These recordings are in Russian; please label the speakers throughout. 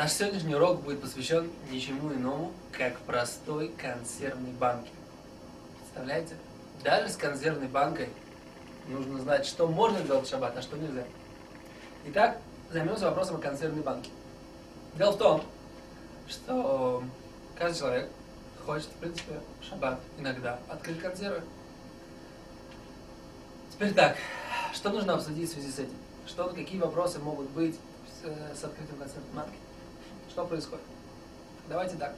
Speaker 1: Наш сегодняшний урок будет посвящен ничему иному, как простой консервной банке. Представляете? Даже с консервной банкой нужно знать, что можно делать в шаббат, а что нельзя. Итак, займемся вопросом о консервной банке. Дело в том, что каждый человек хочет, в принципе, в шаббат иногда открыть консервы. Теперь так, что нужно обсудить в связи с этим? Что, какие вопросы могут быть с, с открытием консервной банки? Что происходит? Давайте так.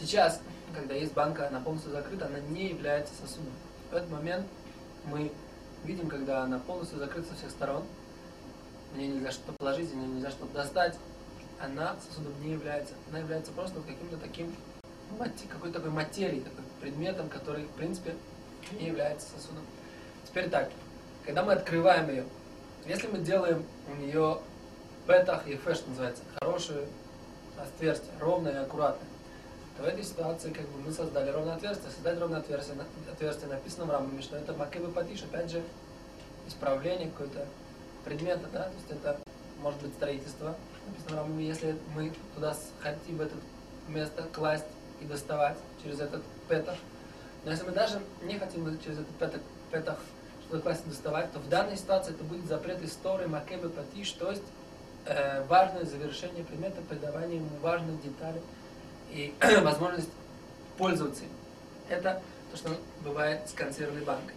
Speaker 1: Сейчас, когда есть банка, она полностью закрыта, она не является сосудом. В этот момент мы видим, когда она полностью закрыта со всех сторон, мне нельзя что-то положить, мне нельзя что-то достать, она сосудом не является. Она является просто каким-то таким, какой-то такой материей, такой предметом, который, в принципе, не является сосудом. Теперь так, когда мы открываем ее, если мы делаем у нее петах и фэш называется, хорошее отверстие, ровное и аккуратное, то в этой ситуации как бы мы создали ровное отверстие. Создать ровное отверстие, отверстие написано в рамаме, что это макебы патиш, опять же, исправление какое-то предмета, да, то есть это может быть строительство, написано в рамаме, если мы туда хотим в это место класть и доставать через этот петах. Но если мы даже не хотим через этот петах, петах что-то класть и доставать, то в данной ситуации это будет запрет истории макебы патиш, то есть э, важное завершение предмета, придавание ему важных деталей и возможность пользоваться им. Это то, что бывает с консервной банкой.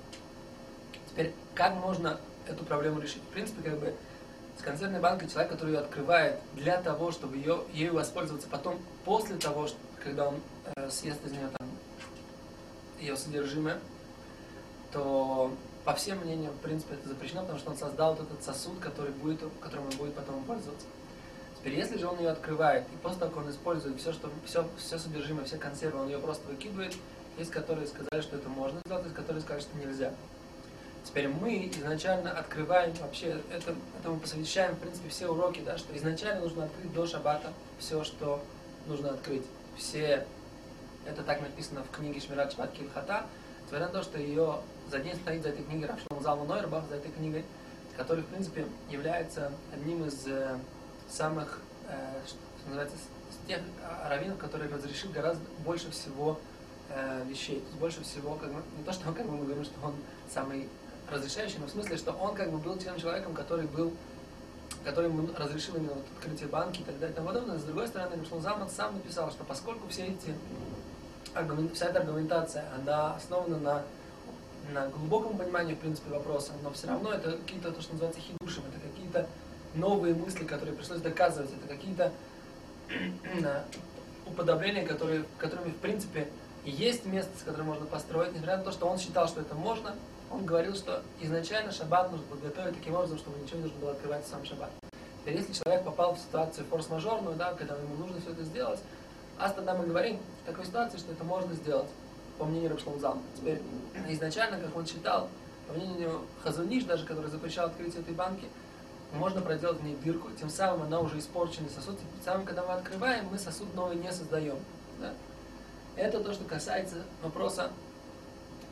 Speaker 1: Теперь, как можно эту проблему решить? В принципе, как бы с консервной банкой человек, который ее открывает для того, чтобы ее, ею воспользоваться потом, после того, что, когда он э, съест из нее там ее содержимое, то по всем мнениям, в принципе, это запрещено, потому что он создал вот этот сосуд, который будет, которым он будет потом пользоваться. Теперь, если же он ее открывает, и после того, как он использует все, что, все, все содержимое, все консервы, он ее просто выкидывает, есть которые сказали, что это можно сделать, есть которые сказали, что нельзя. Теперь мы изначально открываем вообще, это, это мы посвящаем, в принципе, все уроки, да, что изначально нужно открыть до шаббата все, что нужно открыть. Все, это так написано в книге Шмират Шаббат Килхата, несмотря на то, что ее за ней стоит за этой книгой Рафшлам Залма Нойрбах, за этой книгой, который, в принципе, является одним из э, самых, э, что называется, тех раввинов, который разрешил гораздо больше всего э, вещей. То есть больше всего, как бы, не то, что как бы, мы говорим, что он самый разрешающий, но в смысле, что он как бы был тем человеком, который был который ему разрешил именно вот открытие банки и так далее и тому подобное. С другой стороны, Рафшлам Залман сам написал, что поскольку все эти вся эта аргументация, она основана на, на глубоком понимании, в принципе, вопроса, но все равно это какие-то, то, что называется, хидушем, это какие-то новые мысли, которые пришлось доказывать, это какие-то уподобления, которые, которыми, в принципе, есть место, с которым можно построить, несмотря на то, что он считал, что это можно, он говорил, что изначально шаббат нужно подготовить таким образом, чтобы ничего не нужно было открывать в сам шаббат. Теперь, если человек попал в ситуацию форс-мажорную, да, когда ему нужно все это сделать, а тогда мы говорим в такой ситуации, что это можно сделать, по мнению Рабшламзам. Теперь, изначально, как он считал, по мнению Хазуниш, даже который запрещал открытие этой банки, можно проделать в ней дырку, тем самым она уже испорченный сосуд, тем самым, когда мы открываем, мы сосуд новый не создаем. Да? Это то, что касается вопроса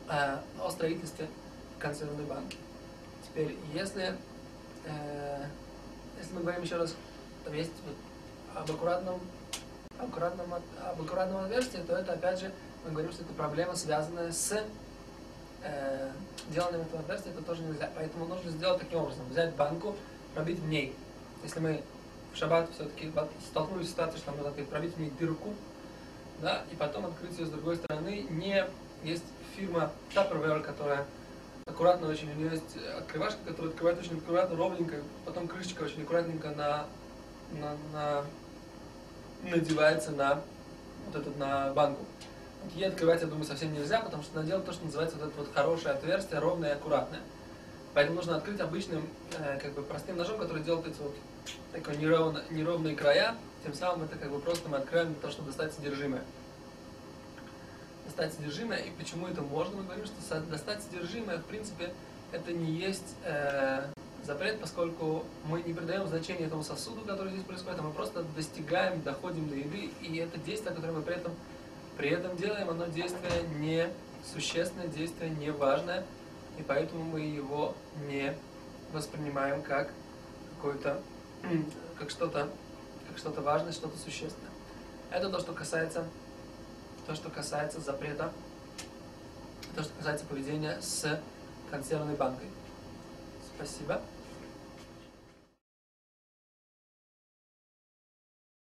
Speaker 1: э, о строительстве консервной банки. Теперь, если, э, если мы говорим еще раз, там есть вот, об аккуратном аккуратном, об аккуратном отверстии, то это опять же, мы говорим, что это проблема, связанная с э, деланием этого отверстия, это тоже нельзя. Поэтому нужно сделать таким образом, взять банку, пробить в ней. Если мы в шаббат все-таки столкнулись с ситуацией, что нам нужно пробить в ней дырку, да, и потом открыть ее с другой стороны, не есть фирма Tupperware, которая аккуратно очень, у нее есть открывашка, которая открывает очень аккуратно, ровненько, потом крышечка очень аккуратненько на, на, на надевается на вот этот на банку. Вот ей открывать, я думаю, совсем нельзя, потому что надо делать то, что называется вот это вот хорошее отверстие, ровное и аккуратное. Поэтому нужно открыть обычным, э, как бы простым ножом, который делает эти вот такой неровно, неровные края. Тем самым это как бы просто мы открываем для того, чтобы достать содержимое. Достать содержимое, и почему это можно? Мы говорим, что достать содержимое, в принципе, это не есть э, запрет, поскольку мы не придаем значения этому сосуду, который здесь происходит, а мы просто достигаем, доходим до еды, и это действие, которое мы при этом, при этом делаем, оно действие не существенное, действие не важное, и поэтому мы его не воспринимаем как какое-то, как что-то как что-то важное, что-то существенное. Это то, что касается, то, что касается запрета, то, что касается поведения с консервной банкой. Спасибо.